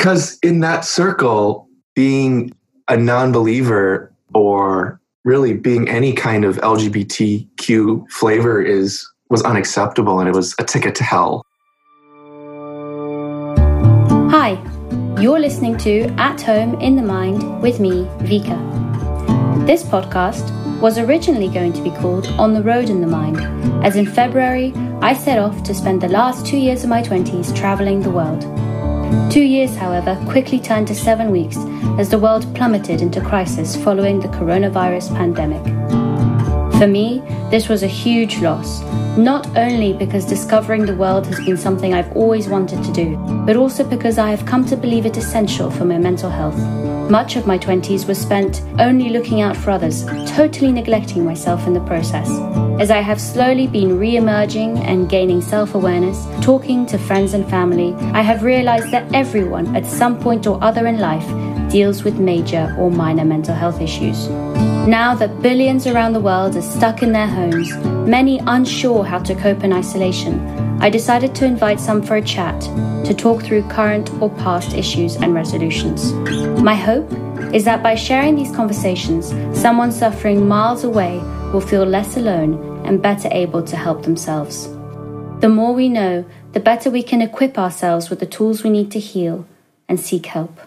Because in that circle, being a non believer or really being any kind of LGBTQ flavor is was unacceptable and it was a ticket to hell. Hi, you're listening to At Home in the Mind with me, Vika. This podcast was originally going to be called On the Road in the Mind, as in February I set off to spend the last two years of my 20s traveling the world. Two years, however, quickly turned to seven weeks as the world plummeted into crisis following the coronavirus pandemic. For me, this was a huge loss, not only because discovering the world has been something I've always wanted to do, but also because I have come to believe it essential for my mental health. Much of my 20s was spent only looking out for others, totally neglecting myself in the process. As I have slowly been re emerging and gaining self awareness, talking to friends and family, I have realized that everyone at some point or other in life deals with major or minor mental health issues. Now that billions around the world are stuck in their homes, many unsure how to cope in isolation, I decided to invite some for a chat to talk through current or past issues and resolutions. My hope is that by sharing these conversations, someone suffering miles away will feel less alone and better able to help themselves. The more we know, the better we can equip ourselves with the tools we need to heal and seek help.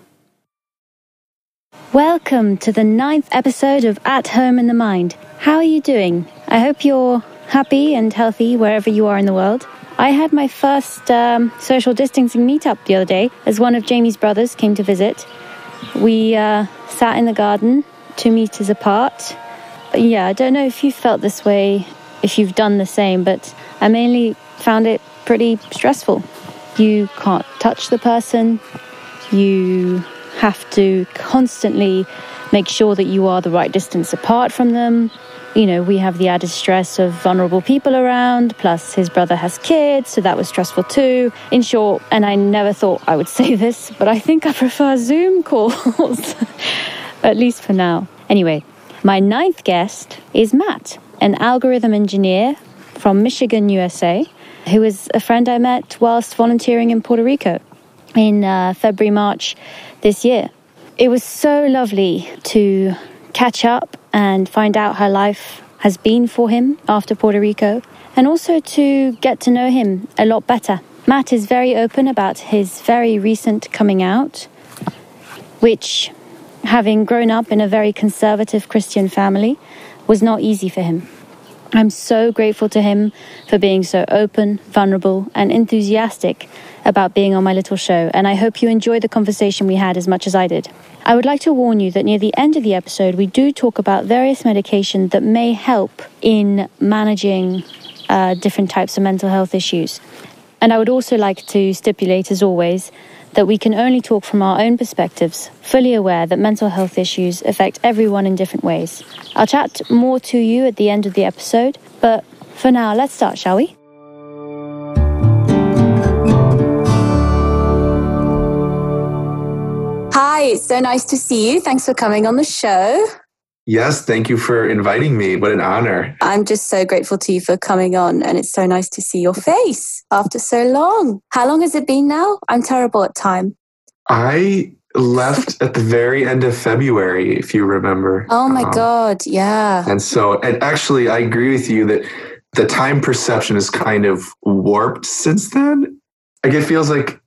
Welcome to the ninth episode of At Home in the Mind. How are you doing? I hope you're happy and healthy wherever you are in the world. I had my first um, social distancing meetup the other day as one of Jamie's brothers came to visit. We uh, sat in the garden, two meters apart. Yeah, I don't know if you felt this way, if you've done the same, but I mainly found it pretty stressful. You can't touch the person, you have to constantly make sure that you are the right distance apart from them. You know, we have the added stress of vulnerable people around, plus his brother has kids, so that was stressful too. In short, and I never thought I would say this, but I think I prefer Zoom calls, at least for now. Anyway, my ninth guest is Matt, an algorithm engineer from Michigan, USA, who is a friend I met whilst volunteering in Puerto Rico in uh, February, March this year. It was so lovely to catch up and find out how life has been for him after Puerto Rico, and also to get to know him a lot better. Matt is very open about his very recent coming out, which, having grown up in a very conservative Christian family, was not easy for him. I'm so grateful to him for being so open, vulnerable, and enthusiastic about being on my little show, and I hope you enjoy the conversation we had as much as I did. I would like to warn you that near the end of the episode, we do talk about various medication that may help in managing uh, different types of mental health issues. And I would also like to stipulate, as always, that we can only talk from our own perspectives, fully aware that mental health issues affect everyone in different ways. I'll chat more to you at the end of the episode, but for now, let's start, shall we? Hi, it's so nice to see you. Thanks for coming on the show. Yes, thank you for inviting me. What an honor. I'm just so grateful to you for coming on, and it's so nice to see your face after so long. How long has it been now? I'm terrible at time. I left at the very end of February, if you remember. Oh my um, God, yeah. And so, and actually, I agree with you that the time perception is kind of warped since then. Like, it feels like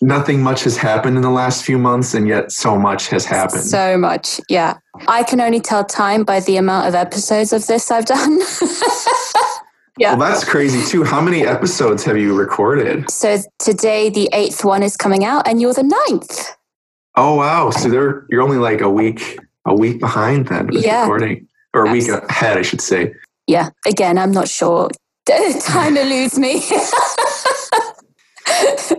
nothing much has happened in the last few months and yet so much has happened. So much yeah. I can only tell time by the amount of episodes of this i've done. Yeah. Well that's crazy too. How many episodes have you recorded? So today the eighth one is coming out and you're the ninth. Oh wow. So they're you're only like a week a week behind then with yeah. recording. Or a week ahead i should say. Yeah. Again i'm not sure. Time eludes me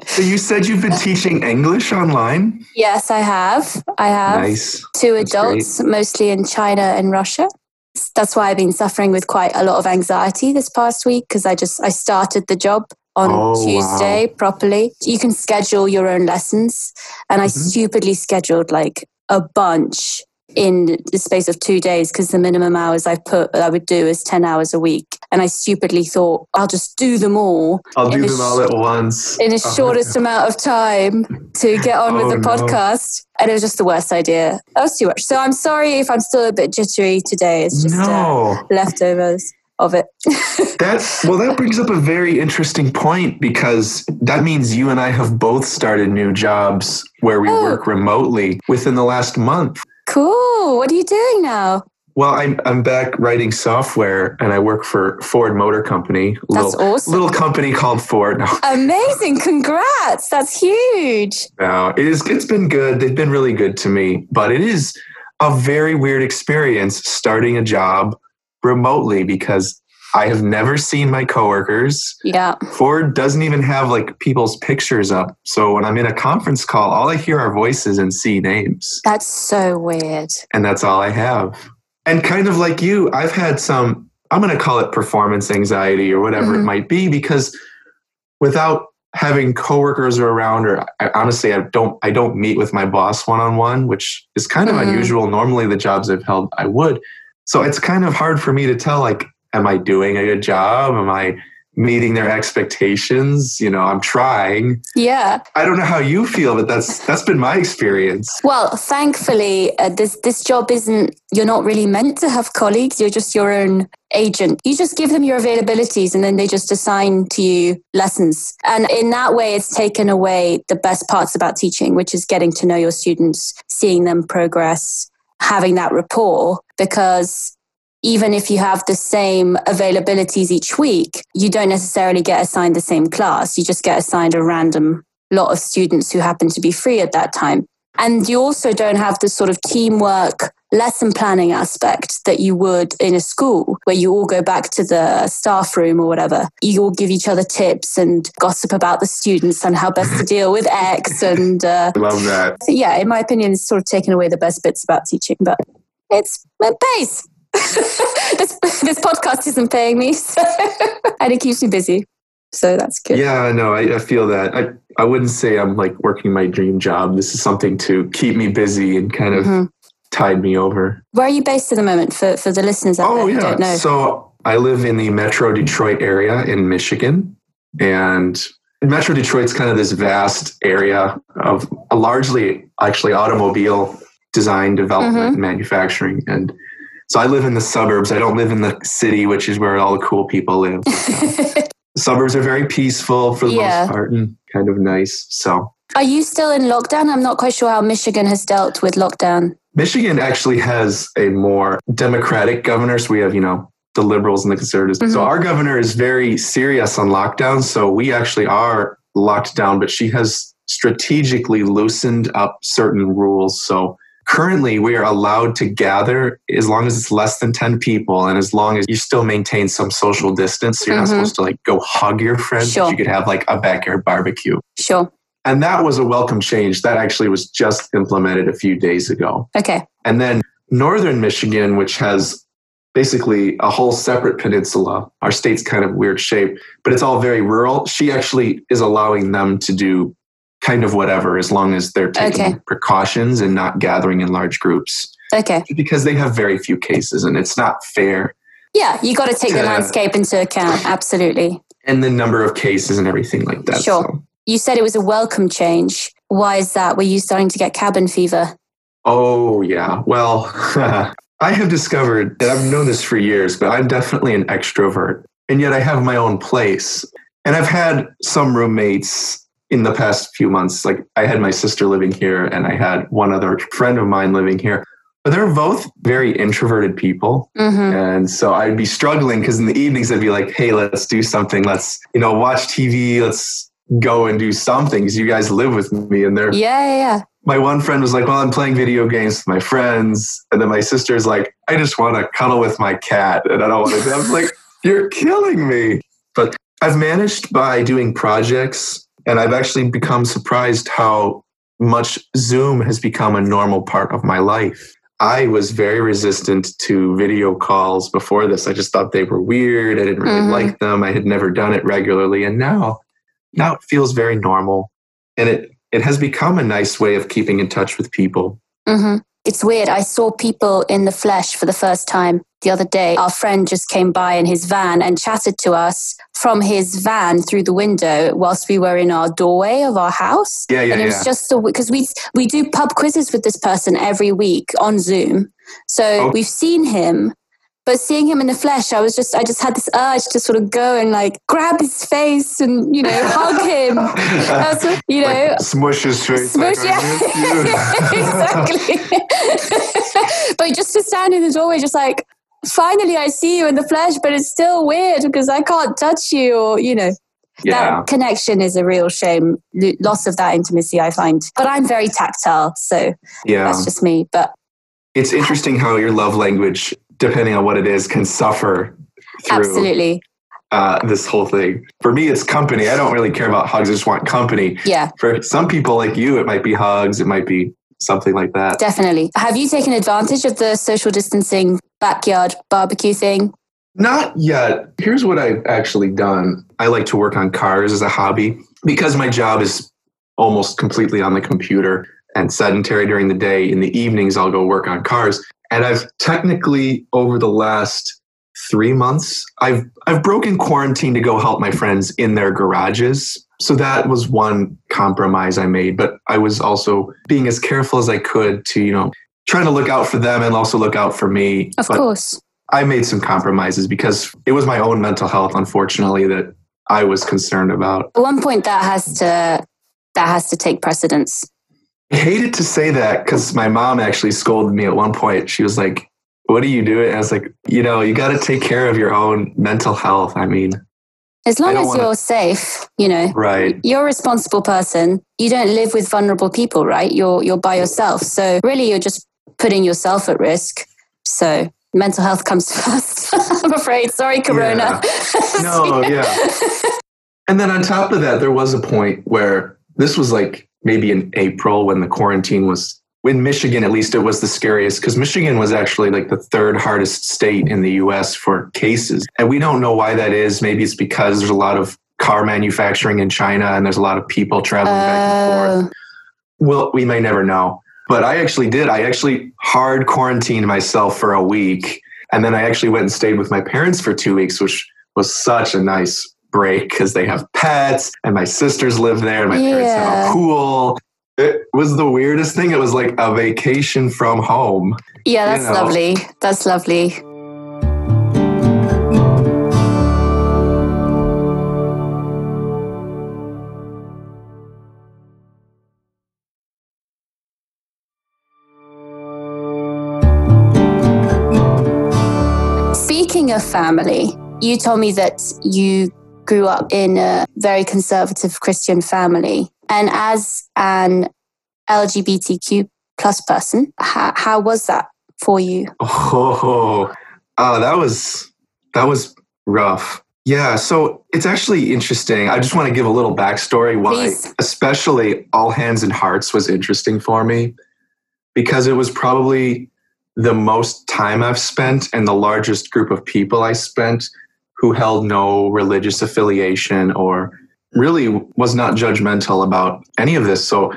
so you said you've been teaching English online? Yes, I have. I have. Nice. To adults, mostly in China and Russia. That's why I've been suffering with quite a lot of anxiety this past week because I just I started the job on oh, Tuesday wow. properly. You can schedule your own lessons, and I mm-hmm. stupidly scheduled like a bunch in the space of two days because the minimum hours I put I would do is ten hours a week. And I stupidly thought I'll just do them all. I'll do them all at once. in the shortest amount of time to get on Oh, with the no. podcast. And it was just the worst idea. That was too much. So I'm sorry if I'm still a bit jittery today. It's just uh, leftovers of it. That's well, that brings up a very interesting point because that means you and I have both started new jobs where we Oh. work remotely within the last month. cool. What are you doing now? Well, I'm I'm back writing software and I work for Ford Motor Company. That's little, awesome. little company called Ford. No, Amazing. Congrats. That's huge. no, it is it's been good. They've been really good to me, but it is a very weird experience starting a job remotely because I have never seen my coworkers. Yeah. Ford doesn't even have like people's pictures up. So when I'm in a conference call, all I hear are voices and see names. That's so weird. And that's all I have. And kind of like you, I've had some, I'm going to call it performance anxiety or whatever it Mhm. might be, because without having coworkers around, or I, honestly, I don't, I don't meet with my boss one on one, which is kind of Mhm. unusual. Normally, the jobs I've held, I would. So it's kind of hard for me to tell, like, am I doing a good job? Am I meeting their expectations? You know, I'm trying. Yeah. I don't know how you feel, but that's that's been my experience. Well, thankfully, uh, this this job isn't. You're not really meant to have colleagues. You're just your own agent. You just give them your availabilities, and then they just assign to you lessons. And in that way, it's taken away the best parts about teaching, which is getting to know your students, seeing them progress, having that rapport. Because even if you have the same availabilities each week, you don't necessarily get assigned the same class. You just get assigned a random lot of students who happen to be free at that time. And you also don't have the sort of teamwork lesson planning aspect that you would in a school where you all go back to the staff room or whatever. You all give each other tips and gossip about the students and how best to deal with X. And uh, love that. yeah, in my opinion, it's sort of taken away the best bits about teaching, but it's my pays. this, this podcast isn't paying me, so, and it keeps me busy. So that's good. Yeah, no, I, I feel that. I, I wouldn't say I'm like working my dream job. This is something to keep me busy and kind of Mhm. tide me over. Where are you based at the moment for, for the listeners out Oh, there yeah. don't know? So I live in the Metro Detroit area in Michigan. And Metro Detroit's kind of this vast area of a largely actually automobile design, development, Mhm. and manufacturing. And so I live in the suburbs. I don't live in the city, which is where all the cool people live. suburbs are very peaceful for the Yeah. most part and kind of nice. So Are you still in lockdown? I'm not quite sure how Michigan has dealt with lockdown. Michigan actually has a more democratic governor. So we have, you know, the liberals and the conservatives. Mhm. So our governor is very serious on lockdown. So we actually are locked down, but she has strategically loosened up certain rules. So currently we are allowed to gather as long as it's less than 10 people and as long as you still maintain some social distance. So you're not Mhm. supposed to like go hug your friends, Sure. you could have like a backyard barbecue. Sure. And that was a welcome change. That actually was just implemented a few days ago. Okay. And then northern Michigan, which has basically a whole separate peninsula. Our state's kind of weird shape, but it's all very rural. She actually is allowing them to do kind of whatever as long as they're taking Okay. precautions and not gathering in large groups Okay. because they have very few cases and it's not fair. Yeah, you got to take the landscape into account. Absolutely. And the number of cases and everything like that. Sure. So- You said it was a welcome change. Why is that? Were you starting to get cabin fever? Oh, yeah. Well, I have discovered that I've known this for years, but I'm definitely an extrovert. And yet I have my own place. And I've had some roommates in the past few months. Like I had my sister living here, and I had one other friend of mine living here. But they're both very introverted people. Mm-hmm. And so I'd be struggling because in the evenings I'd be like, hey, let's do something. Let's, you know, watch TV. Let's go and do something because you guys live with me. And they're Yeah, yeah, yeah. my one friend was like, Well, I'm playing video games with my friends. And then my sister's like, I just want to cuddle with my cat. And I don't want to. I was like, You're killing me. But I've managed by doing projects, and I've actually become surprised how much Zoom has become a normal part of my life. I was very resistant to video calls before this. I just thought they were weird. I didn't really Mhm. like them. I had never done it regularly. And now, now it feels very normal. And it it has become a nice way of keeping in touch with people. Mm-hmm. It's weird. I saw people in the flesh for the first time the other day. Our friend just came by in his van and chatted to us from his van through the window whilst we were in our doorway of our house. Yeah, yeah, And it was yeah. just because we we do pub quizzes with this person every week on Zoom. So Oh. we've seen him, but seeing him in the flesh, I was just I just had this urge to sort of go and like grab his face and you know hug him. That's what- you know. Like, smush his face. Smush, like, yeah. I miss you. exactly. but just to stand in the doorway, just like, finally I see you in the flesh, but it's still weird because I can't touch you or, you know. yeah. That connection is a real shame. Lo- Loss of that intimacy, I find. But I'm very tactile, so Yeah. that's just me. But It's interesting how your love language, depending on what it is, can suffer through absolutely. uh, this whole thing. For me, it's company. I don't really care about hugs. I just want company. Yeah, For some people like you, it might be hugs. It might be something like that. definitely. Have you taken advantage of the social distancing backyard barbecue thing? Not yet. Here's what I've actually done. I like to work on cars as a hobby because my job is almost completely on the computer and sedentary during the day. In the evenings, I'll go work on cars. And I've technically, over the last three months, I've I've broken quarantine to go help my friends in their garages. So that was one compromise I made. But I was also being as careful as I could to, you know, trying to look out for them and also look out for me. Of But course. I made some compromises because it was my own mental health, unfortunately, that I was concerned about. At one point, that has to that has to take precedence. I hated to say that because my mom actually scolded me at one point. She was like, What are you doing? And I was like, You know, you got to take care of your own mental health. I mean, As long as wanna- you're safe, you know, right. you're a responsible person. You don't live with vulnerable people, right? You're you're by yourself. So really you're just putting yourself at risk. So mental health comes first. I'm afraid. Sorry, Corona. No, yeah. And then on top of that, there was a point where this was like maybe in April when the quarantine was in Michigan, at least it was the scariest because Michigan was actually like the third hardest state in the US for cases. And we don't know why that is. Maybe it's because there's a lot of car manufacturing in China and there's a lot of people traveling back and forth. Oh, Well, we may never know. But I actually did. I actually hard quarantined myself for a week. And then I actually went and stayed with my parents for two weeks, which was such a nice break because they have pets and my sisters live there and my parents have a pool. It was the weirdest thing. It was like a vacation from home. yeah, You that's know. lovely. That's lovely. Speaking of family, you told me that you grew up in a very conservative Christian family. And as an LGBTQ plus person, how, how was that for you? Oh, oh, that was that was rough. Yeah, so it's actually interesting. I just want to give a little backstory why, Please. especially All Hands and Hearts was interesting for me because it was probably the most time I've spent and the largest group of people I spent who held no religious affiliation or really was not judgmental about any of this. So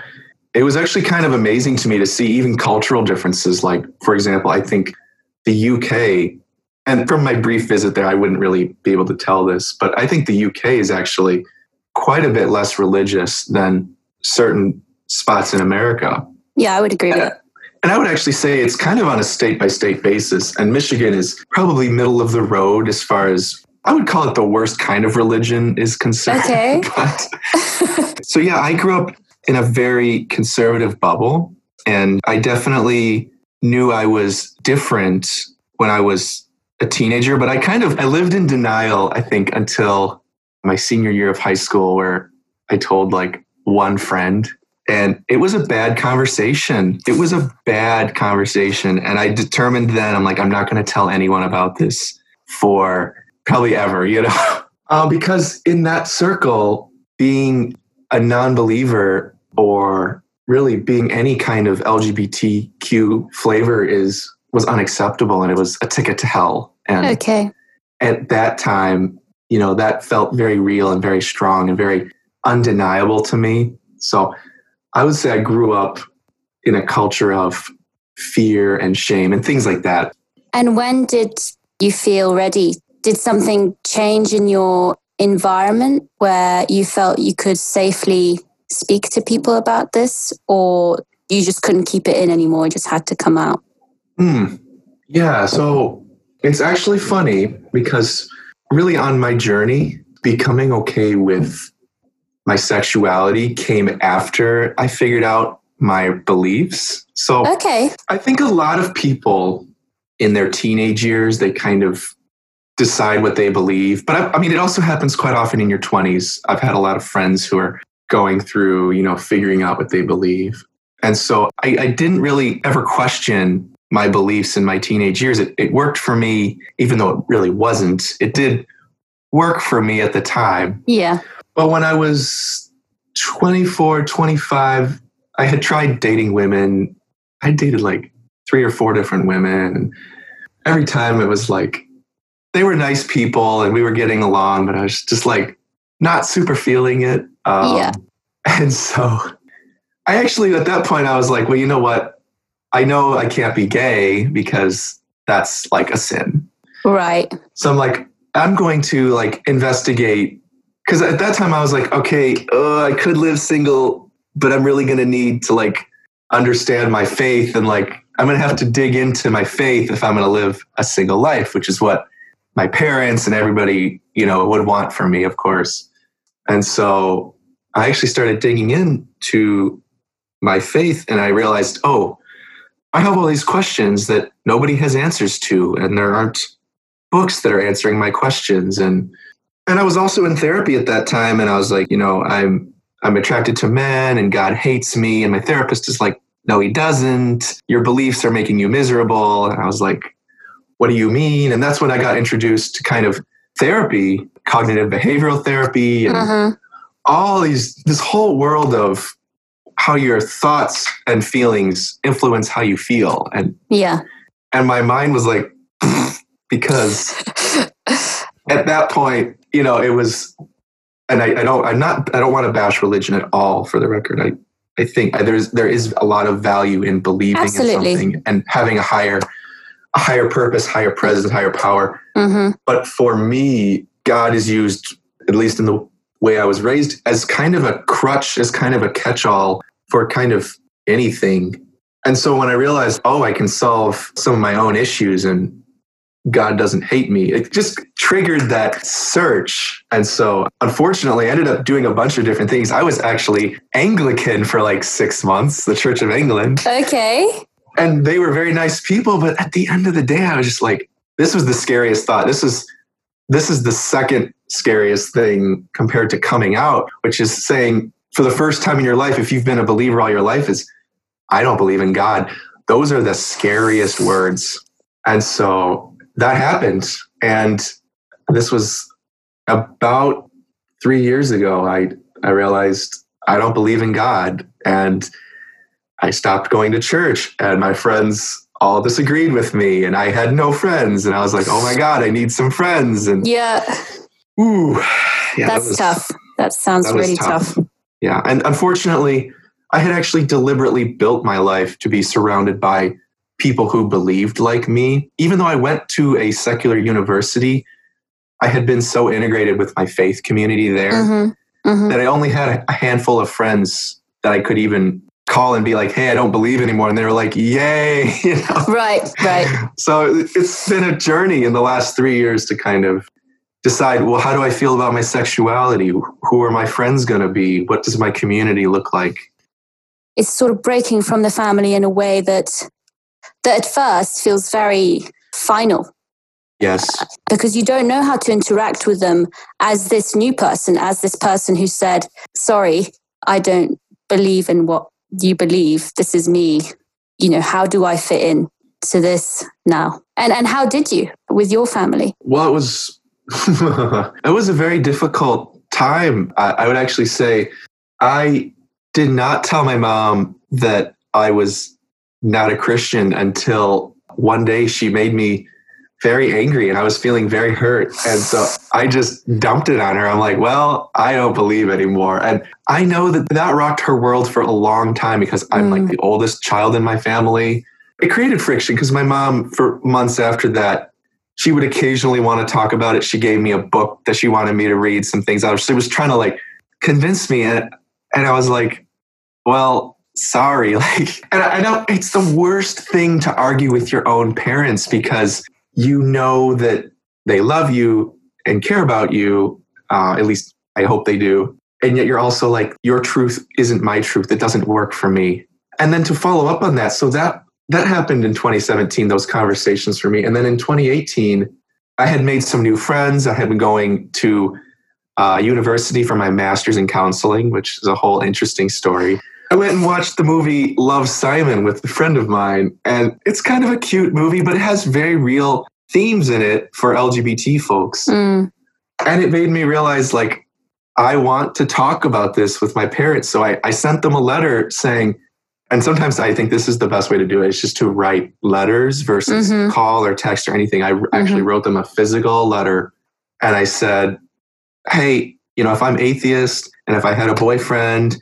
it was actually kind of amazing to me to see even cultural differences. Like, for example, I think the UK, and from my brief visit there, I wouldn't really be able to tell this, but I think the UK is actually quite a bit less religious than certain spots in America. Yeah, I would agree with Yeah. And I would actually say it's kind of on a state by state basis. And Michigan is probably middle of the road as far as I would call it the worst kind of religion is concerned. Okay. but, so, yeah, I grew up in a very conservative bubble. And I definitely knew I was different when I was a teenager, but I kind of I lived in denial, I think, until my senior year of high school where I told like one friend and it was a bad conversation. It was a bad conversation. And I determined then, I'm like, I'm not going to tell anyone about this for probably ever, you know? Uh, because in that circle, being a non believer or really being any kind of LGBTQ flavor is was unacceptable and it was a ticket to hell. And Okay. at that time, you know, that felt very real and very strong and very undeniable to me. So I would say I grew up in a culture of fear and shame and things like that. And when did you feel ready? Did something change in your environment where you felt you could safely speak to people about this, or you just couldn't keep it in anymore? It just had to come out? Hmm. Yeah. So it's actually funny because really on my journey, becoming okay with my sexuality came after I figured out my beliefs. So okay. I think a lot of people in their teenage years, they kind of decide what they believe. But I, I, mean, it also happens quite often in your 20s. I've had a lot of friends who are going through, you know, figuring out what they believe. And so I, I didn't really ever question my beliefs in my teenage years. It, it worked for me, even though it really wasn't. It did work for me at the time. Yeah. But when I was 24, 25, I had tried dating women. I dated like three or four different women. And every time it was like, they were nice people and we were getting along, but I was just like not super feeling it. Um, yeah. And so I actually, at that point, I was like, well, you know what? I know I can't be gay because that's like a sin. Right. So I'm like, I'm going to like investigate because at that time I was like, okay, uh, I could live single, but I'm really going to need to like understand my faith and like I'm going to have to dig into my faith if I'm going to live a single life, which is what my parents and everybody, you know, would want for me, of course. And so I actually started digging into my faith and I realized, oh, I have all these questions that nobody has answers to, and there aren't books that are answering my questions. And and I was also in therapy at that time, and I was like, you know, I'm I'm attracted to men, and God hates me, and my therapist is like, no, he doesn't. Your beliefs are making you miserable. And I was like, what do you mean? And that's when I got introduced to kind of therapy, cognitive behavioral therapy, and uh-huh. all these this whole world of how your thoughts and feelings influence how you feel. And yeah. And my mind was like, because at that point, you know, it was, and I, I, don't, I'm not, I don't want to bash religion at all. For the record, I, I think there's there is a lot of value in believing Absolutely. in something and having a higher, a higher purpose, higher presence, higher power. Mm-hmm. But for me, God is used, at least in the way I was raised, as kind of a crutch, as kind of a catch-all for kind of anything. And so when I realized, oh, I can solve some of my own issues and God doesn't hate me. It just triggered that search. And so, unfortunately, I ended up doing a bunch of different things. I was actually Anglican for like six months, the Church of England. Okay. And they were very nice people. But at the end of the day, I was just like, this was the scariest thought. This is this is the second scariest thing compared to coming out, which is saying for the first time in your life, if you've been a believer all your life, is I don't believe in God. Those are the scariest words. And so that happened. And this was about three years ago. I, I realized I don't believe in God. And I stopped going to church, and my friends all disagreed with me, and I had no friends. And I was like, oh my God, I need some friends. And yeah. Ooh, yeah, that's that was, tough. That sounds that really tough. tough. Yeah. And unfortunately, I had actually deliberately built my life to be surrounded by people who believed like me. Even though I went to a secular university, I had been so integrated with my faith community there mm-hmm. Mm-hmm. that I only had a handful of friends that I could even call and be like, "Hey, I don't believe anymore," and they were like, "Yay!" you know? Right, right. So it's been a journey in the last three years to kind of decide, well, how do I feel about my sexuality? Who are my friends going to be? What does my community look like? It's sort of breaking from the family in a way that that at first feels very final. Yes. Because you don't know how to interact with them as this new person, as this person who said, Sorry, I don't believe in what you believe. This is me. You know, how do I fit in to this now? And and how did you with your family? Well, it was it was a very difficult time. I, I would actually say I did not tell my mom that I was not a Christian until one day she made me very angry and I was feeling very hurt. And so I just dumped it on her. I'm like, well, I don't believe anymore. And I know that that rocked her world for a long time because I'm mm. like the oldest child in my family. it created friction because my mom, for months after that, she would occasionally want to talk about it. She gave me a book that she wanted me to read some things out of. She was trying to like convince me. And, and I was like, well, sorry. Like, and I know it's the worst thing to argue with your own parents because you know that they love you and care about you. Uh, at least I hope they do. And yet you're also like, your truth isn't my truth. It doesn't work for me. And then to follow up on that, so that that happened in 2017, those conversations for me. And then in 2018, I had made some new friends. I had been going to uh, university for my master's in counseling, which is a whole interesting story. I went and watched the movie Love Simon with a friend of mine, and it's kind of a cute movie, but it has very real themes in it for LGBT folks. Mm. And it made me realize, like, I want to talk about this with my parents. So I, I sent them a letter saying, and sometimes I think this is the best way to do it. It's just to write letters versus mm-hmm. call or text or anything. I mm-hmm. actually wrote them a physical letter and I said, Hey, you know, if I'm atheist and if I had a boyfriend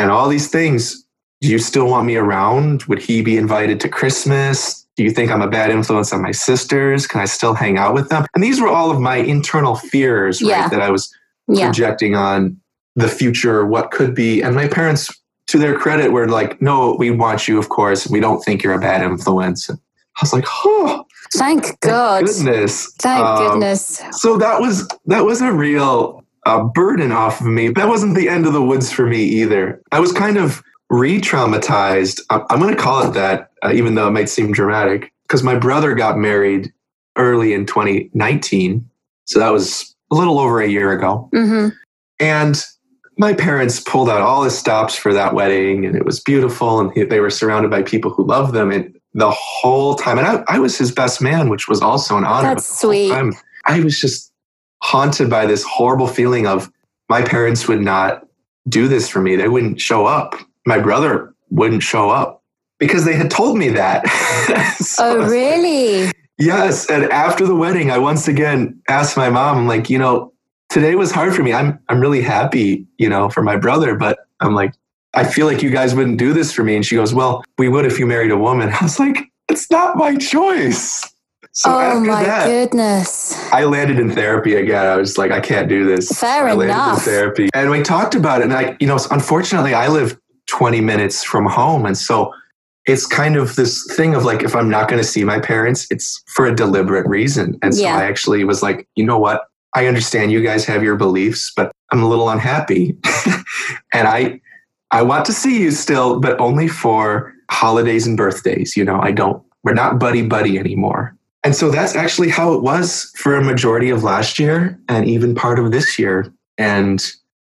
and all these things. Do you still want me around? Would he be invited to Christmas? Do you think I'm a bad influence on my sisters? Can I still hang out with them? And these were all of my internal fears, right? That I was yeah. projecting on the future, what could be. And my parents, to their credit, were like, no, we want you, of course. We don't think you're a bad influence. And I was like, oh, thank God. Thank goodness. Thank um, goodness. So that was, that was a real a burden off of me. That wasn't the end of the woods for me either. I was kind of re traumatized. I'm going to call it that, uh, even though it might seem dramatic, because my brother got married early in 2019. So that was a little over a year ago. Mm-hmm. And my parents pulled out all the stops for that wedding, and it was beautiful. And they were surrounded by people who loved them. And the whole time, and I, I was his best man, which was also an honor. That's sweet. I was just haunted by this horrible feeling of my parents would not do this for me. They wouldn't show up. My brother wouldn't show up because they had told me that. so oh, really? Yes. And after the wedding, I once again asked my mom, I'm like, you know, today was hard for me. I'm I'm really happy, you know, for my brother, but I'm like, I feel like you guys wouldn't do this for me. And she goes, Well, we would if you married a woman. I was like, it's not my choice. So oh my that, goodness. I landed in therapy again. I was like, I can't do this. Fair I enough. therapy. And we talked about it. And I, you know, unfortunately I live 20 minutes from home. And so it's kind of this thing of like, if I'm not going to see my parents, it's for a deliberate reason. And so yeah. I actually was like, you know what? I understand you guys have your beliefs, but I'm a little unhappy. and I, I want to see you still, but only for holidays and birthdays. You know, I don't, we're not buddy buddy anymore. And so that's actually how it was for a majority of last year and even part of this year. And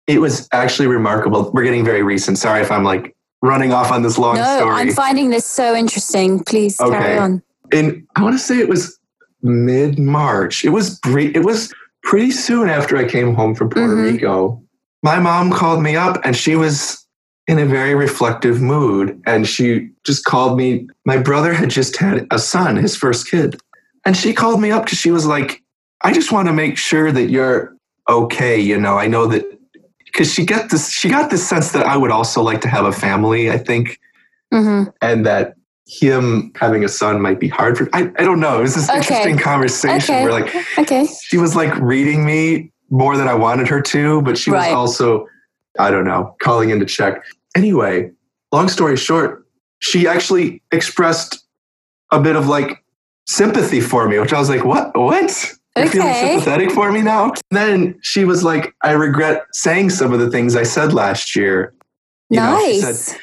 it was actually remarkable. We're getting very recent. Sorry if I'm like running off on this long no, story. I'm finding this so interesting. Please okay. carry on. And I want to say it was mid March. It was bre- it was pretty soon after I came home from Puerto mm-hmm. Rico. My mom called me up and she was in a very reflective mood. And she just called me. My brother had just had a son, his first kid. And she called me up because she was like, I just want to make sure that you're okay. You know, I know that because she got this, she got this sense that I would also like to have a family, I think. Mm-hmm. And that him having a son might be hard for I, I don't know. It was this okay. interesting conversation okay. where like okay. she was like reading me more than I wanted her to, but she right. was also, I don't know, calling in to check. Anyway, long story short, she actually expressed a bit of like sympathy for me, which I was like, what? What? You're okay. feeling sympathetic for me now? then she was like, I regret saying some of the things I said last year. You nice. Know, said,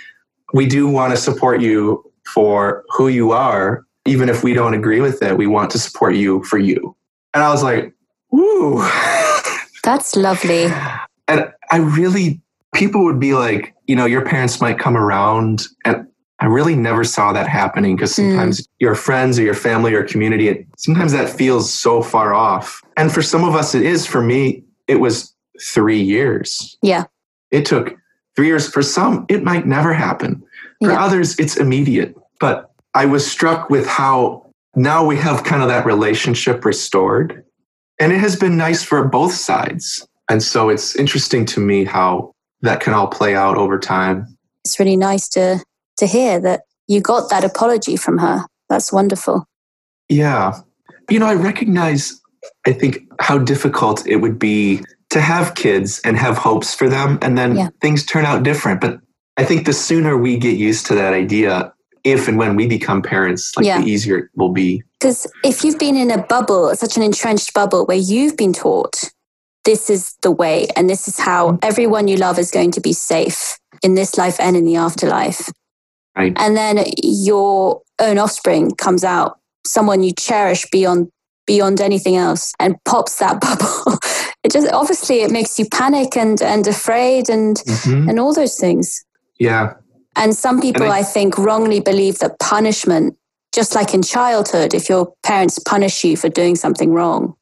we do want to support you for who you are, even if we don't agree with it. We want to support you for you. And I was like, "Ooh, That's lovely. And I really, people would be like, you know, your parents might come around and I really never saw that happening because hmm. sometimes mm. your friends or your family or community, it, sometimes that feels so far off. And for some of us, it is. For me, it was three years. Yeah. It took three years. For some, it might never happen. For yeah. others, it's immediate. But I was struck with how now we have kind of that relationship restored. And it has been nice for both sides. And so it's interesting to me how that can all play out over time. It's really nice to to hear that you got that apology from her. That's wonderful. Yeah. You know, I recognize, I think, how difficult it would be to have kids and have hopes for them, and then Yeah. things turn out different. But I think the sooner we get used to that idea, if and when we become parents, like Yeah. the easier it will be. Because if you've been in a bubble, such an entrenched bubble where you've been taught this is the way and this is how mm-hmm. everyone you love is going to be safe in this life and in the afterlife. Right. And then your own offspring comes out, someone you cherish beyond beyond anything else and pops that bubble. it just obviously it makes you panic and and afraid and Mhm. and all those things. Yeah. And some people, I- I, think, wrongly believe that punishment, just like in childhood, if your parents punish you for doing something wrong,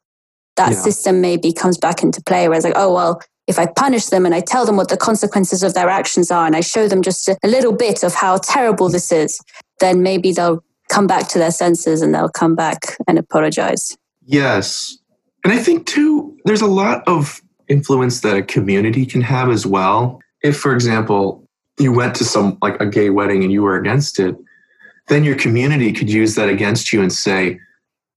that Yeah. system maybe comes back into play. Where it's like, oh, well, if I punish them and I tell them what the consequences of their actions are and I show them just a, a little bit of how terrible this is, then maybe they'll come back to their senses and they'll come back and apologize. Yes. And I think, too, there's a lot of influence that a community can have as well. If, for example, you went to some like a gay wedding and you were against it, then your community could use that against you and say,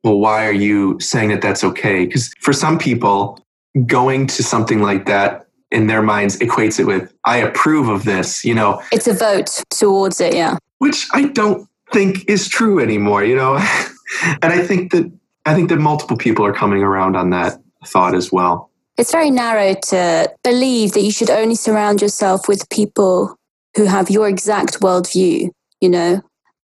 well, why are you saying that that's okay? Because for some people, going to something like that in their minds equates it with, I approve of this, you know, It's a vote towards it, yeah. which I don't think is true anymore, you know? and I think that I think that multiple people are coming around on that thought as well. It's very narrow to believe that you should only surround yourself with people who have your exact worldview, you know?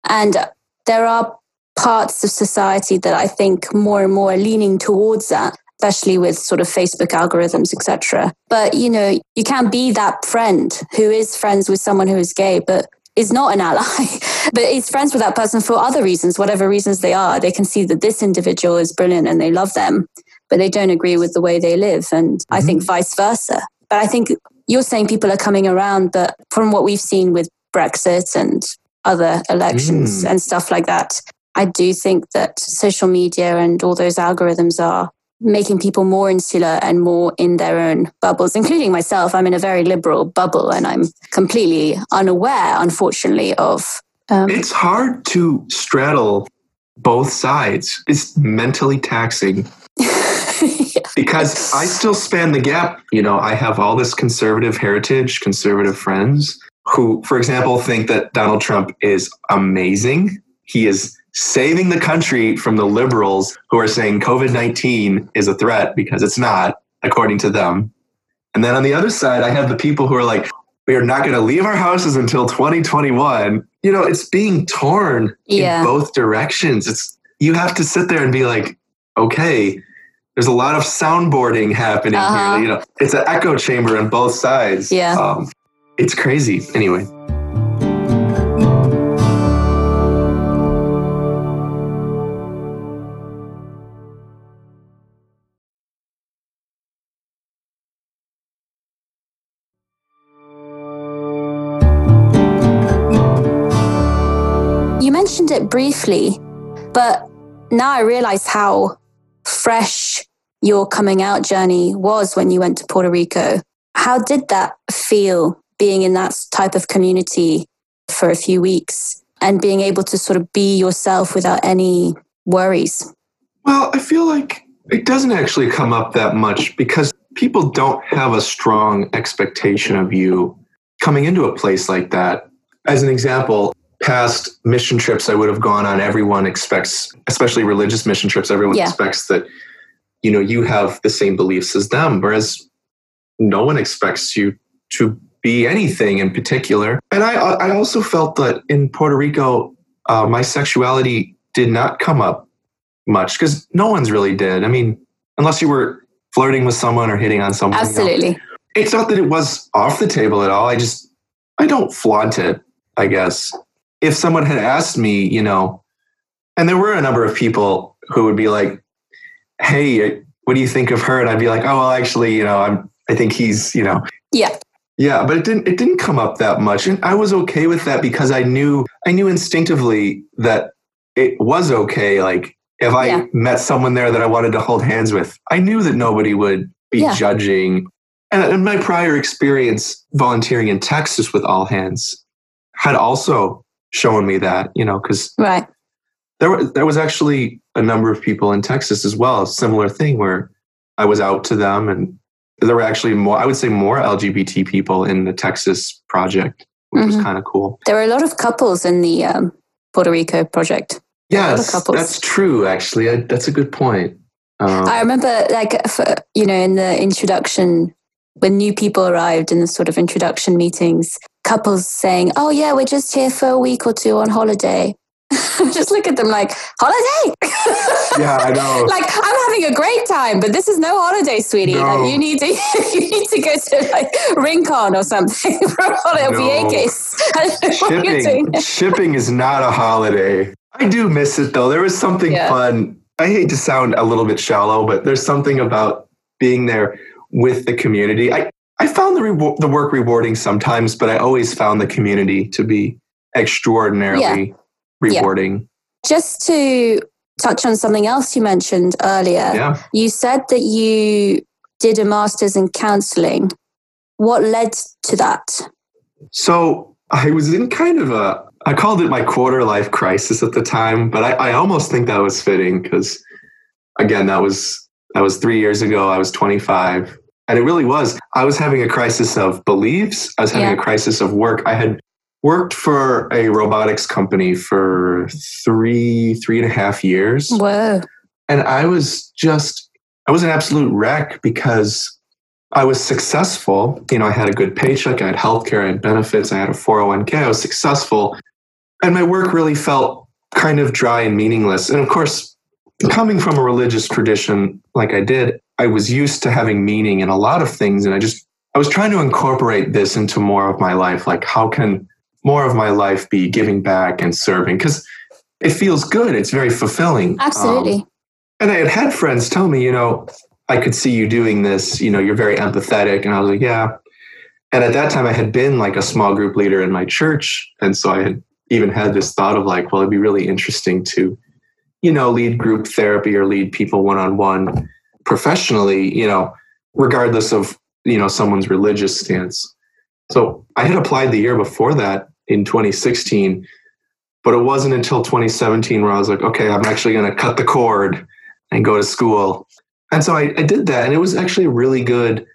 And there are parts of society that I think more and more are leaning towards that, especially with sort of Facebook algorithms, etc. But, you know, you can be that friend who is friends with someone who is gay, but is not an ally, but is friends with that person for other reasons, whatever reasons they are. They can see that this individual is brilliant and they love them but they don't agree with the way they live. And I think vice versa. But I think you're saying people are coming around, but from what we've seen with Brexit and other elections Mm. and stuff like that, I do think that social media and all those algorithms are making people more insular and more in their own bubbles, including myself. I'm in a very liberal bubble and I'm completely unaware, unfortunately, of. Um, It's hard to straddle both sides. It's mentally taxing because I still span the gap. You know, I have all this conservative heritage, conservative friends who, for example, think that Donald Trump is amazing. He is saving the country from the liberals who are saying COVID 19 is a threat because it's not, according to them. And then on the other side, I have the people who are like, we are not going to leave our houses until 2021. You know, it's being torn Yeah. in both directions. It's you have to sit there and be like, okay, there's a lot of soundboarding happening Uh-huh. here. You know, it's an echo chamber on both sides. Yeah. Um, it's crazy. Anyway. It briefly, but now I realize how fresh your coming out journey was when you went to Puerto Rico. How did that feel being in that type of community for a few weeks and being able to sort of be yourself without any worries? Well, I feel like it doesn't actually come up that much because people don't have a strong expectation of you coming into a place like that. As an example, past mission trips I would have gone on, everyone expects, especially religious mission trips, everyone Yeah. expects that you know you have the same beliefs as them, whereas no one expects you to be anything in particular. And I, I also felt that in Puerto Rico, uh, my sexuality did not come up much because no one's really did. I mean, unless you were flirting with someone or hitting on someone. you know. Absolutely. It's not that it was off the table at all. I just, I don't flaunt it, I guess. If someone had asked me, you know, and there were a number of people who would be like, hey, uh, what do you think of her? And I'd be like, oh, well, actually, you know, I'm, I think he's, you know, Yeah. yeah, but it didn't it didn't come up that much. And I was okay with that because I knew I knew instinctively that it was okay. Like if I Yeah. met someone there that I wanted to hold hands with, I knew that nobody would be Yeah. judging. And in my prior experience volunteering in Texas with All Hands had also shown me that, you know, because Right. there, were- there was actually a number of people in Texas as well, similar thing where I was out to them and there were actually more, I would say more LGBT people in the Texas project, which was Mhm. kind of cool. There were a lot of couples in the um, Puerto Rico project. Yes, that's true, actually. I, that's a good point. Um, I remember, like, for, you know, in the introduction, when new people arrived in the sort of introduction meetings, couples saying, Oh, yeah, we're just here for a week or two on holiday. just look at them like, Holiday? yeah, I know. like, I'm having a great time, but this is no holiday, sweetie. No. Like, you need to, you need to go to like Rincon or something for a holiday No. Vieques. I don't know what you're doing. shipping shipping is not a holiday. I do miss it though. There was something Yeah. fun. I hate to sound a little bit shallow, but there's something about being there with the community. I I found the rewar- the work rewarding sometimes, but I always found the community to be extraordinarily Yeah. rewarding. Just to touch on something else you mentioned earlier, Yeah. you said that you did a master's in counseling. What led to that? So I was in kind of a, I called it my quarter life crisis at the time, but I, I almost think that was fitting because, again, that was that was three years ago. I was 25, and it really was. I was having a crisis of beliefs. I was having Yeah. a crisis of work. I had worked for a robotics company for three three and a half years, Whoa. and I was just I was an absolute wreck because I was successful. You know, I had a good paycheck, I had healthcare, I had benefits, I had a 401k, I was successful. And my work really felt kind of dry and meaningless. And of course, coming from a religious tradition like I did, I was used to having meaning in a lot of things. And I just, I was trying to incorporate this into more of my life. Like, how can more of my life be giving back and serving? Because it feels good, it's very fulfilling. Um, Absolutely. and I had had friends tell me, you know, I could see you doing this. You know, you're very empathetic. And I was like, yeah. And at that time, I had been like a small group leader in my church. And so I had even had this thought of like, well, it'd be really interesting to, you know, lead group therapy or lead people one on one professionally, you know, regardless of, you know, someone's religious stance. So I had applied the year before that in 2016. But it wasn't until 2017 where I was like, okay, I'm actually going to cut the cord and go to school. And so I, I did that. And it was actually a really good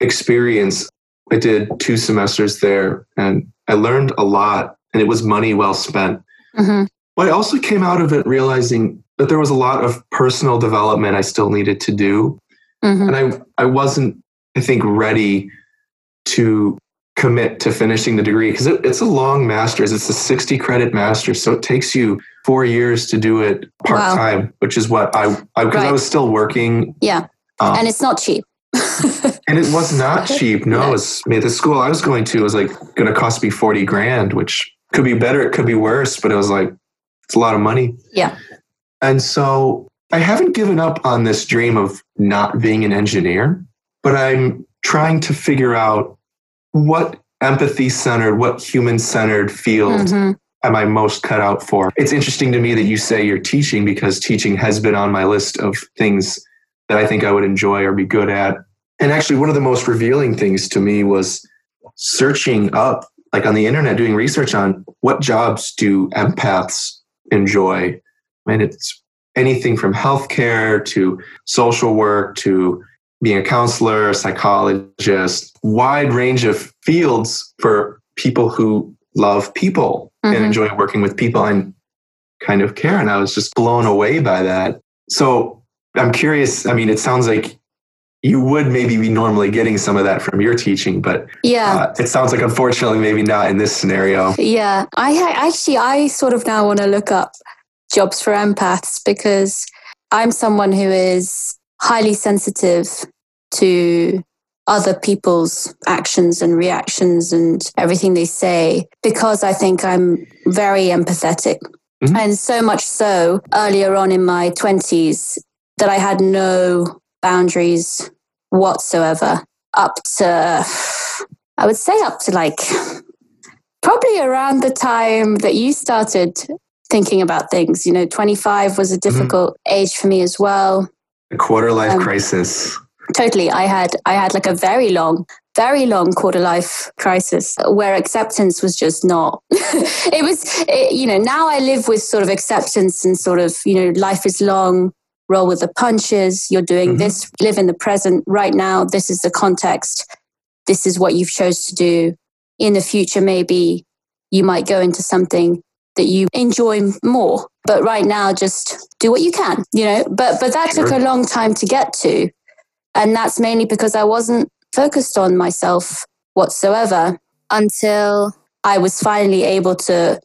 experience. I did two semesters there and I learned a lot, and it was money well spent. hmm But I also came out of it realizing that there was a lot of personal development I still needed to do. hmm And I, I wasn't, I think, ready to commit to finishing the degree because it, it's a long master's. It's a 60 credit master's. So it takes you four years to do it part time, which is what I, I because I Right. was still working. Yeah. Um, and it's not cheap. and it was not cheap. No, No. it's, I mean, the school I was going to was like going to cost me 40 grand, which could be better. It could be worse, but it was like, it's a lot of money. Yeah. And so I haven't given up on this dream of not being an engineer, but I'm trying to figure out what empathy centered, what human centered field hmm am I most cut out for? It's interesting to me that you say you're teaching because teaching has been on my list of things that I think I would enjoy or be good at. And actually, one of the most revealing things to me was searching up, like on the internet, doing research on what jobs do empaths enjoy. And it's anything from healthcare to social work to being a counselor, psychologist, wide range of fields for people who love people and Mhm. enjoy working with people and kind of care. And I was just blown away by that. So I'm curious. I mean, it sounds like you would maybe be normally getting some of that from your teaching, but Yeah. uh, it sounds like unfortunately maybe not in this scenario. Yeah, I ha- actually I sort of now want to look up jobs for empaths because I'm someone who is highly sensitive to other people's actions and reactions and everything they say because I think I'm very empathetic. Mhm. And so much so earlier on in my 20s that I had no boundaries whatsoever up to, I would say, up to like probably around the time that you started thinking about things. You know, 25 was a difficult age for me as well. A quarter life Um, crisis. Totally. I had I had like a very long very long quarter life crisis where acceptance was just not it was it, you know now i live with sort of acceptance and sort of you know life is long roll with the punches. You're doing mm-hmm. this live in the present right now. This is the context. This is what you've chose to do. In the future maybe you might go into something that you enjoy more. But right now just do what you can you know? But but that sure. took a long time to get to. And that's mainly because i wasn't focused on myself whatsoever until i was finally able to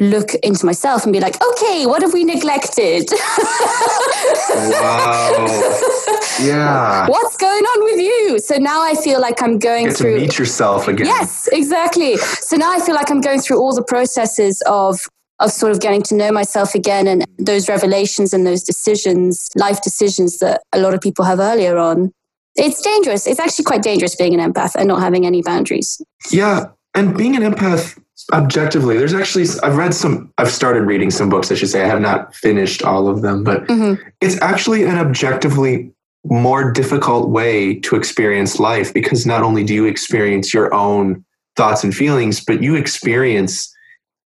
look into myself and be like, okay, what have we neglected? wow. Yeah. What's going on with you? So now I feel like I'm going through. To meet yourself again. Yes, exactly. So now I feel like I'm going through all the processes of of sort of getting to know myself again and those revelations and those decisions, life decisions that a lot of people have earlier on. It's dangerous. It's actually quite dangerous being an empath and not having any boundaries. Yeah. And being an empath objectively there's actually i've read some i've started reading some books i should say. I have not finished all of them but mm-hmm. it's actually an objectively more difficult way to experience life because not only do you experience your own thoughts and feelings but you experience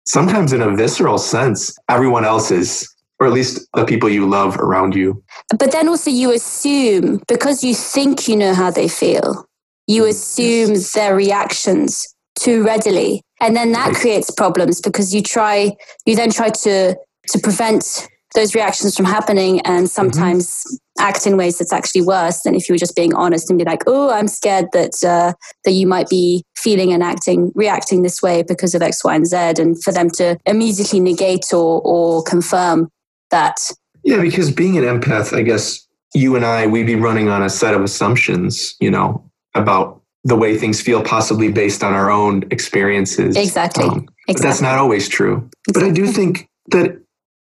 sometimes in a visceral sense everyone else's or at least the people you love around you. But then also you assume because you think you know how they feel you mm, assume their reactions too readily and then that creates problems because you try you then try to to prevent those reactions from happening and mm-hmm. sometimes mm-hmm. act in ways that's actually worse than if you were just being honest and be like oh i'm scared that uh, that you might be feeling and acting reacting this way because of x y and z and for them to immediately negate or or confirm that yeah because being an empath i guess you and i we'd be running on a set of assumptions you know about the way things feel, possibly based on our own experiences. Exactly. Um, exactly. that's not always true. Exactly. But I do think that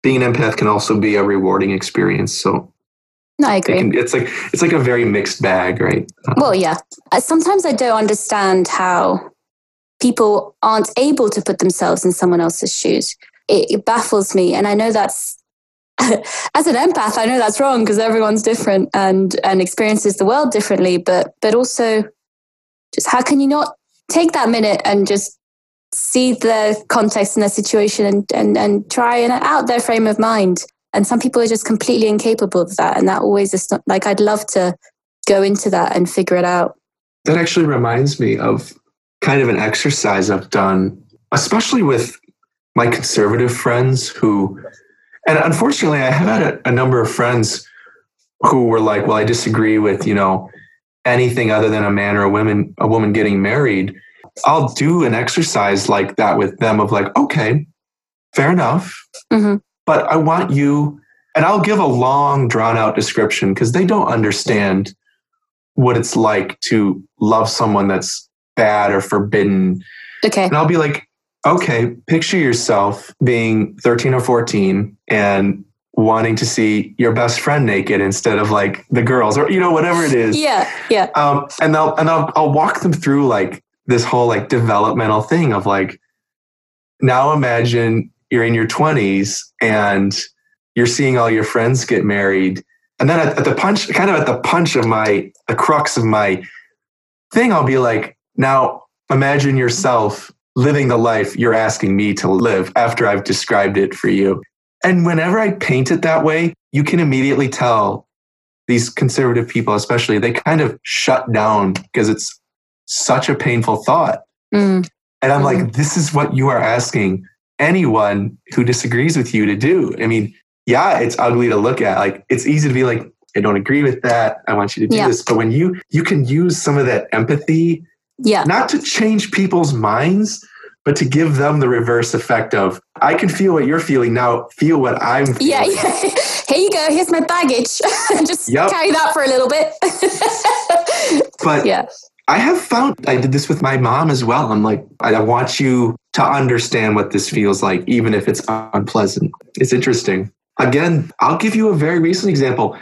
being an empath can also be a rewarding experience. So no, I agree. It can, it's like it's like a very mixed bag, right? Um, well, yeah. Sometimes I don't understand how people aren't able to put themselves in someone else's shoes. It, it baffles me, and I know that's as an empath. I know that's wrong because everyone's different and and experiences the world differently. But but also just how can you not take that minute and just see the context and the situation and, and, and try and out their frame of mind. And some people are just completely incapable of that. And that always is not, like, I'd love to go into that and figure it out. That actually reminds me of kind of an exercise I've done, especially with my conservative friends who, and unfortunately, I have had a, a number of friends who were like, well, I disagree with, you know, anything other than a man or a woman a woman getting married i'll do an exercise like that with them of like okay fair enough. Mm-hmm. but i want you and i'll give a long drawn out description because they don't understand what it's like to love someone that's bad or forbidden. Okay. And i'll be like okay picture yourself being 13 or 14 and wanting to see your best friend naked instead of like the girls or you know whatever it is. Yeah yeah. Um and i'll and I'll, I'll walk them through like this whole like developmental thing of like now imagine you're in your 20s and you're seeing all your friends get married. And then at, at the punch kind of at the punch of my the crux of my thing i'll be like now imagine yourself living the life you're asking me to live after I've described it for you. And whenever I paint it that way, you can immediately tell these conservative people, especially, they kind of shut down because it's such a painful thought. Mm. And I'm mm. like, this is what you are asking anyone who disagrees with you to do. I mean, yeah, it's ugly to look at. Like, it's easy to be like, I don't agree with that. I want you to do yeah. this. But when you you can use some of that empathy, yeah, not to change people's minds, but to give them the reverse effect of I can feel what you're feeling now, feel what I'm feeling. Yeah, yeah. Here you go. Here's my baggage. Just yep. carry that for a little bit. but yeah. I have found I did this with my mom as well. I'm like, I want you to understand what this feels like, even if it's unpleasant. It's interesting. Again, I'll give you a very recent example.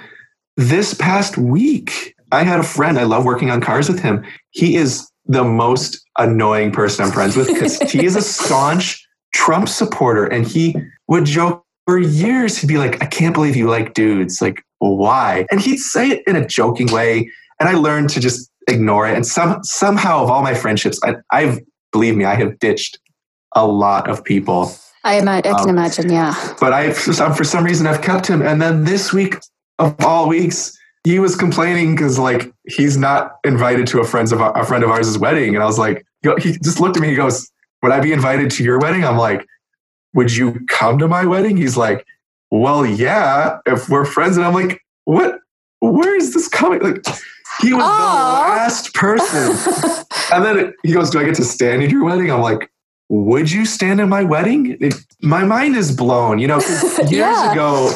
This past week, I had a friend, I love working on cars with him. He is the most annoying person I'm friends with because he is a staunch Trump supporter and he would joke for years. He'd be like, I can't believe you like dudes. Like, why? And he'd say it in a joking way. And I learned to just ignore it. And some somehow of all my friendships, I, I've believe me, I have ditched a lot of people. I, ima- I can Um, imagine, yeah. But I, for some reason, I've kept him. And then this week of all weeks, he was complaining because like he's not invited to a friend's of a friend of ours' wedding. And I was like, he just looked at me. He goes, "Would I be invited to your wedding?" I'm like, "Would you come to my wedding?" He's like, "Well, yeah, if we're friends." And I'm like, "What? Where is this coming?" Like he was Aw. the last person. And then he goes, "Do I get to stand at your wedding?" I'm like, "Would you stand at my wedding?" It, my mind is blown. You know, years Yeah. ago,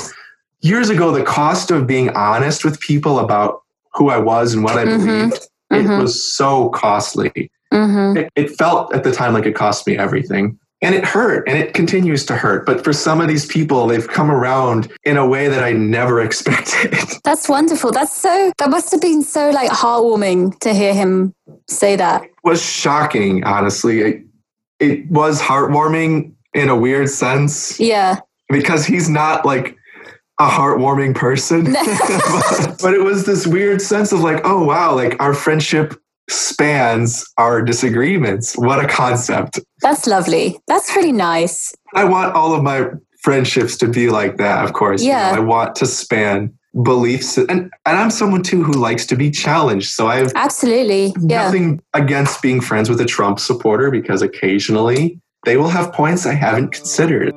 years ago, the cost of being honest with people about who I was and what I Mhm. believed, Mhm. it was so costly. hmm It, it felt at the time like it cost me everything. And it hurt and it continues to hurt. But for some of these people, they've come around in a way that I never expected. That's wonderful. That's so, that must have been so like heartwarming to hear him say that. It was shocking, honestly. It, it was heartwarming in a weird sense Yeah. because he's not like a heartwarming person. but, but it was this weird sense of like, oh, wow, like our friendship spans our disagreements. What a concept. That's lovely. That's really nice. I want all of my friendships to be like that, of course. You know, Yeah. I want to span beliefs. And, and I'm someone too who likes to be challenged. So I have Absolutely. Yeah. nothing against being friends with a Trump supporter because occasionally they will have points I haven't considered.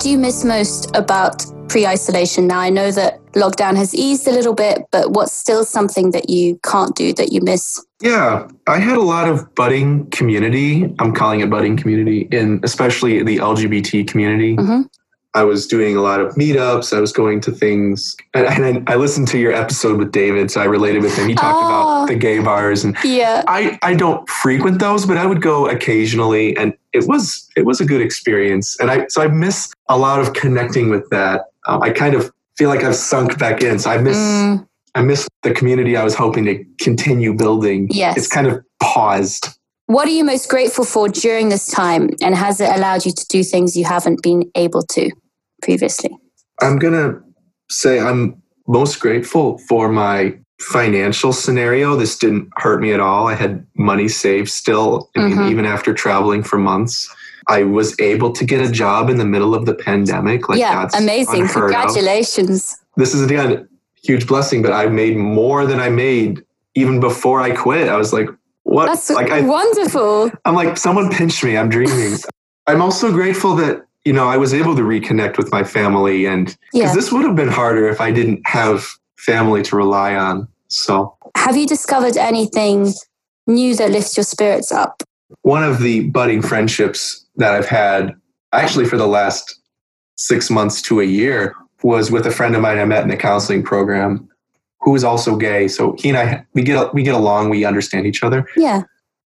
What do you miss most about pre isolation? Now, I know that lockdown has eased a little bit, but what's still something that you can't do that you miss? Yeah, I had a lot of budding community. I'm calling it budding community in especially the LGBT community. Mhm. I was doing a lot of meetups. I was going to things, and, and I, I listened to your episode with David, so I related with him. He talked Oh. about the gay bars, and Yeah. I, I don't frequent those, but I would go occasionally, and it was it was a good experience. And I so I miss a lot of connecting with that. Um, I kind of feel like I've sunk back in, so I miss Mm, I miss the community I was hoping to continue building. Yes. It's kind of paused. What are you most grateful for during this time? And has it allowed you to do things you haven't been able to previously? I'm going to say I'm most grateful for my financial scenario. This didn't hurt me at all. I had money saved still, I mean, Mhm. even after traveling for months. I was able to get a job in the middle of the pandemic. Like yeah, that's amazing. unheard of. Congratulations. This is again a huge blessing, but I made more than I made even before I quit. I was like, what? That's like I, wonderful. I'm like, someone pinched me. I'm dreaming. I'm also grateful that, you know, I was able to reconnect with my family and because Yeah. this would have been harder if I didn't have family to rely on. So Have you discovered anything new that lifts your spirits up? one of the budding friendships that I've had actually for the last six months to a year was with a friend of mine I met in a counseling program who is also gay. So he and I, we get, we get along, we understand each other. Yeah.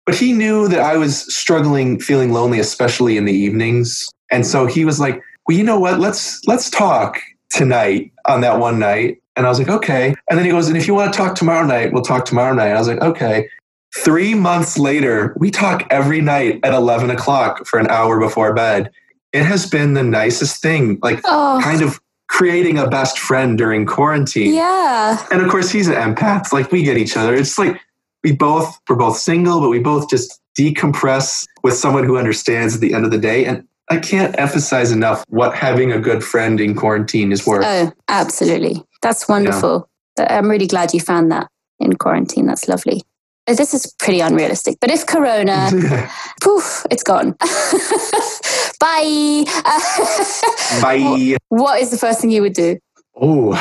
but he knew that I was struggling, feeling lonely, especially in the evenings. And so he was like, "Well, you know what? Let's let's talk tonight on that one night." And I was like, "Okay." And then he goes, "And if you want to talk tomorrow night, we'll talk tomorrow night." I was like, "Okay." Three months later, we talk every night at eleven o'clock for an hour before bed. It has been the nicest thing, like Oh, kind of creating a best friend during quarantine. yeah. And of course, he's an empath. Like we get each other. It's like we both we're both single, but we both just decompress with someone who understands at the end of the day. And I can't emphasize enough what having a good friend in quarantine is worth. Oh, absolutely. That's wonderful. Th- I'm really glad you found that in quarantine. That's lovely. Uh, This is pretty unrealistic, but if Corona, poof, it's gone. Bye. Bye. what is the first thing you would do? Oh,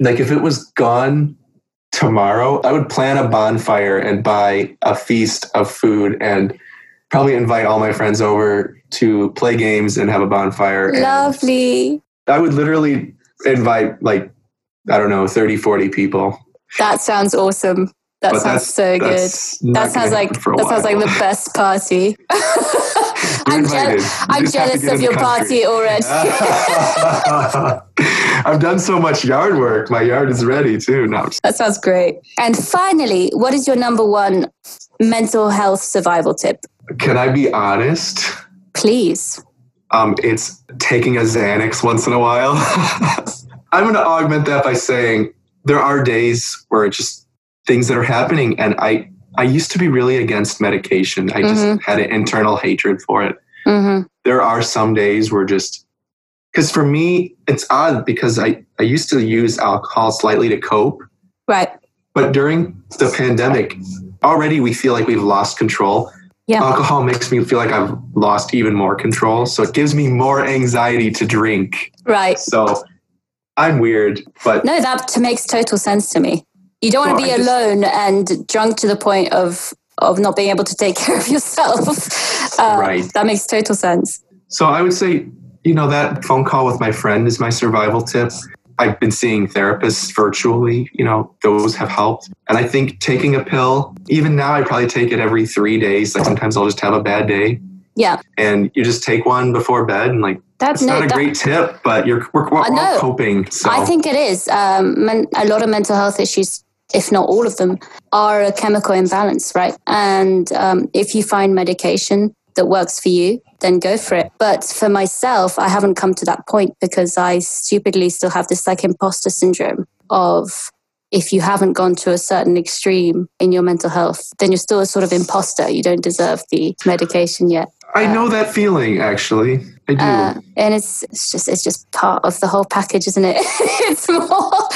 like if it was gone tomorrow, I would plan a bonfire and buy a feast of food and probably invite all my friends over to play games and have a bonfire. Lovely. I would literally invite like I don't know 30 40 people. That sounds awesome. That But sounds so good. that's That sounds like that sounds like the best party. I'm. You I'm just have to jealous of your the party already. I've done so much yard work. My yard is ready too. No, that sounds great. And finally, what is your number one mental health survival tip? Can I be honest? Please. Um, it's taking a Xanax once in a while. I'm going to augment that by saying there are days where it just things that are happening, and I I used to be really against medication. I just mm-hmm. had an internal hatred for it. Mm-hmm. There are some days where just because for me it's odd because I I used to use alcohol slightly to cope, right? But during the pandemic, already we feel like we've lost control. Yeah. Alcohol makes me feel like I've lost even more control. So it gives me more anxiety to drink. Right. So I'm weird, but no, that makes total sense to me. You don't want to be alone and drunk to the point of of not being able to take care of yourself. Uh, right. That makes total sense. So I would say, you know, that phone call with my friend is my survival tip. I've been seeing therapists virtually, you know, those have helped. And I think taking a pill, even now, I probably take it every three days. Like sometimes I'll just have a bad day. Yeah. And you just take one before bed and like, that's, that's no, not a that, great tip, but you're, we're, we're all coping. So. I think it is. Um, men, a lot of mental health issues if not all of them, are a chemical imbalance, right? And um, if you find medication that works for you, then go for it. But for myself, I haven't come to that point because I stupidly still have this like imposter syndrome of if you haven't gone to a certain extreme in your mental health, then you're still a sort of imposter. You don't deserve the medication yet. I know that feeling actually. I do. Uh, and it's it's just it's just part of the whole package, isn't it? it's more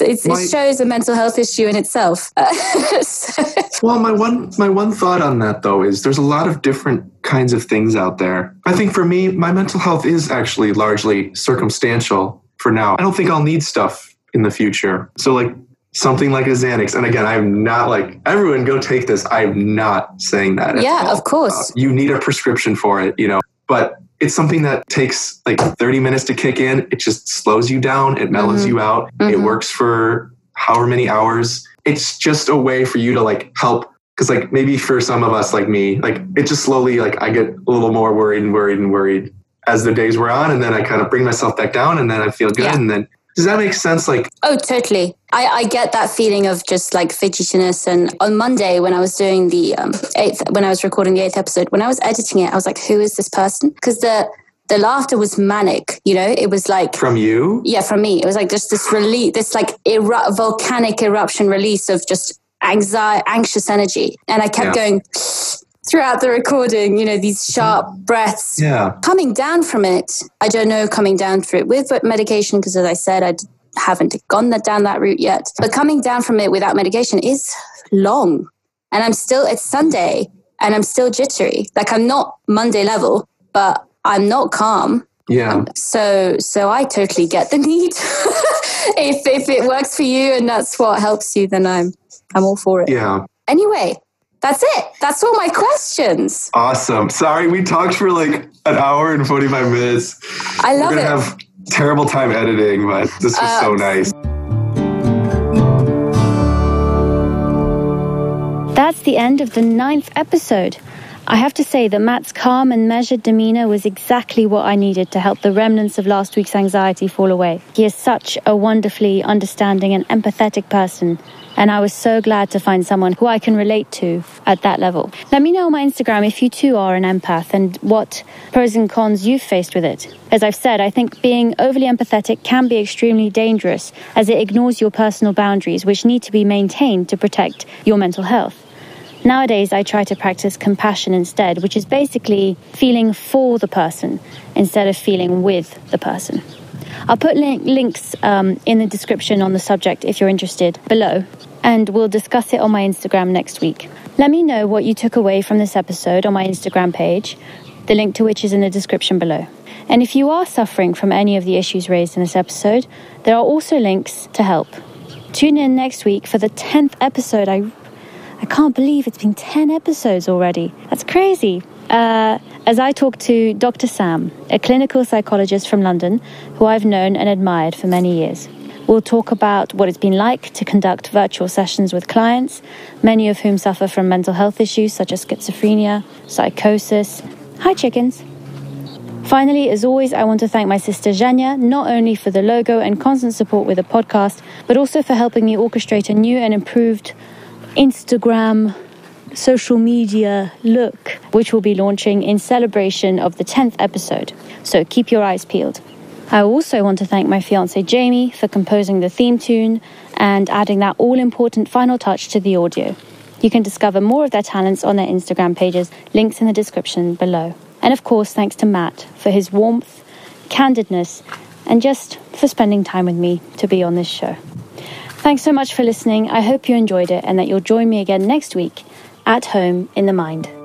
it's, my, it shows a mental health issue in itself. so. Well, my one my one thought on that though is there's a lot of different kinds of things out there. I think for me, my mental health is actually largely circumstantial for now. I don't think I'll need stuff in the future. So like something like a Xanax. And again, I'm not like everyone go take this. I'm not saying that. Yeah, of course. Uh, you need a prescription for it, you know. But it's something that takes like 30 minutes to kick in. It just slows you down. It mellows mm-hmm. you out. Mm-hmm. It works for however many hours. It's just a way for you to like help. Cause like maybe for some of us like me, like it just slowly like I get a little more worried and worried and worried as the days were on. And then I kind of bring myself back down and then I feel good. Yeah. And then does that make sense? Like, oh, totally. I, I get that feeling of just like fidgetiness. And on Monday, when I was doing the um, eighth, when I was recording the eighth episode, when I was editing it, I was like, who is this person? Because the the laughter was manic. You know, it was like from you. Yeah, from me. It was like just this release, this like eru- volcanic eruption release of just anxiety, anxious energy, and I kept yeah. going throughout the recording, you know, these sharp breaths yeah. coming down from it. I don't know coming down through it with medication because, as I said, I haven't gone that, down that route yet. But coming down from it without medication is long. And I'm still, it's Sunday and I'm still jittery. Like I'm not Monday level, but I'm not calm. Yeah. Um, so, so I totally get the need. if, if it works for you and that's what helps you, then I'm, I'm all for it. Yeah. Anyway, that's it. That's all my questions. Awesome. Sorry, we talked for like an hour and 45 minutes. I love it. We're gonna it. have terrible time editing, but this was uh, so nice. That's the end of the ninth episode. I have to say that Matt's calm and measured demeanour was exactly what I needed to help the remnants of last week's anxiety fall away. He is such a wonderfully understanding and empathetic person, and I was so glad to find someone who I can relate to at that level. Let me know on my Instagram if you too are an empath and what pros and cons you've faced with it. As I've said, I think being overly empathetic can be extremely dangerous as it ignores your personal boundaries, which need to be maintained to protect your mental health. Nowadays, I try to practice compassion instead, which is basically feeling for the person instead of feeling with the person. I'll put link- links um, in the description on the subject if you're interested below, and we'll discuss it on my Instagram next week. Let me know what you took away from this episode on my Instagram page, the link to which is in the description below. And if you are suffering from any of the issues raised in this episode, there are also links to help. Tune in next week for the 10th episode. I I can't believe it's been 10 episodes already. That's crazy. Uh, as I talk to Dr. Sam, a clinical psychologist from London who I've known and admired for many years. We'll talk about what it's been like to conduct virtual sessions with clients, many of whom suffer from mental health issues such as schizophrenia, psychosis. Hi, chickens. Finally, as always, I want to thank my sister Janya, not only for the logo and constant support with the podcast, but also for helping me orchestrate a new and improved Instagram social media look, which will be launching in celebration of the 10th episode. So keep your eyes peeled. I also want to thank my fiance Jamie for composing the theme tune and adding that all important final touch to the audio. You can discover more of their talents on their Instagram pages, links in the description below. And of course, thanks to Matt for his warmth, candidness, and just for spending time with me to be on this show. Thanks so much for listening. I hope you enjoyed it and that you'll join me again next week at home in the mind.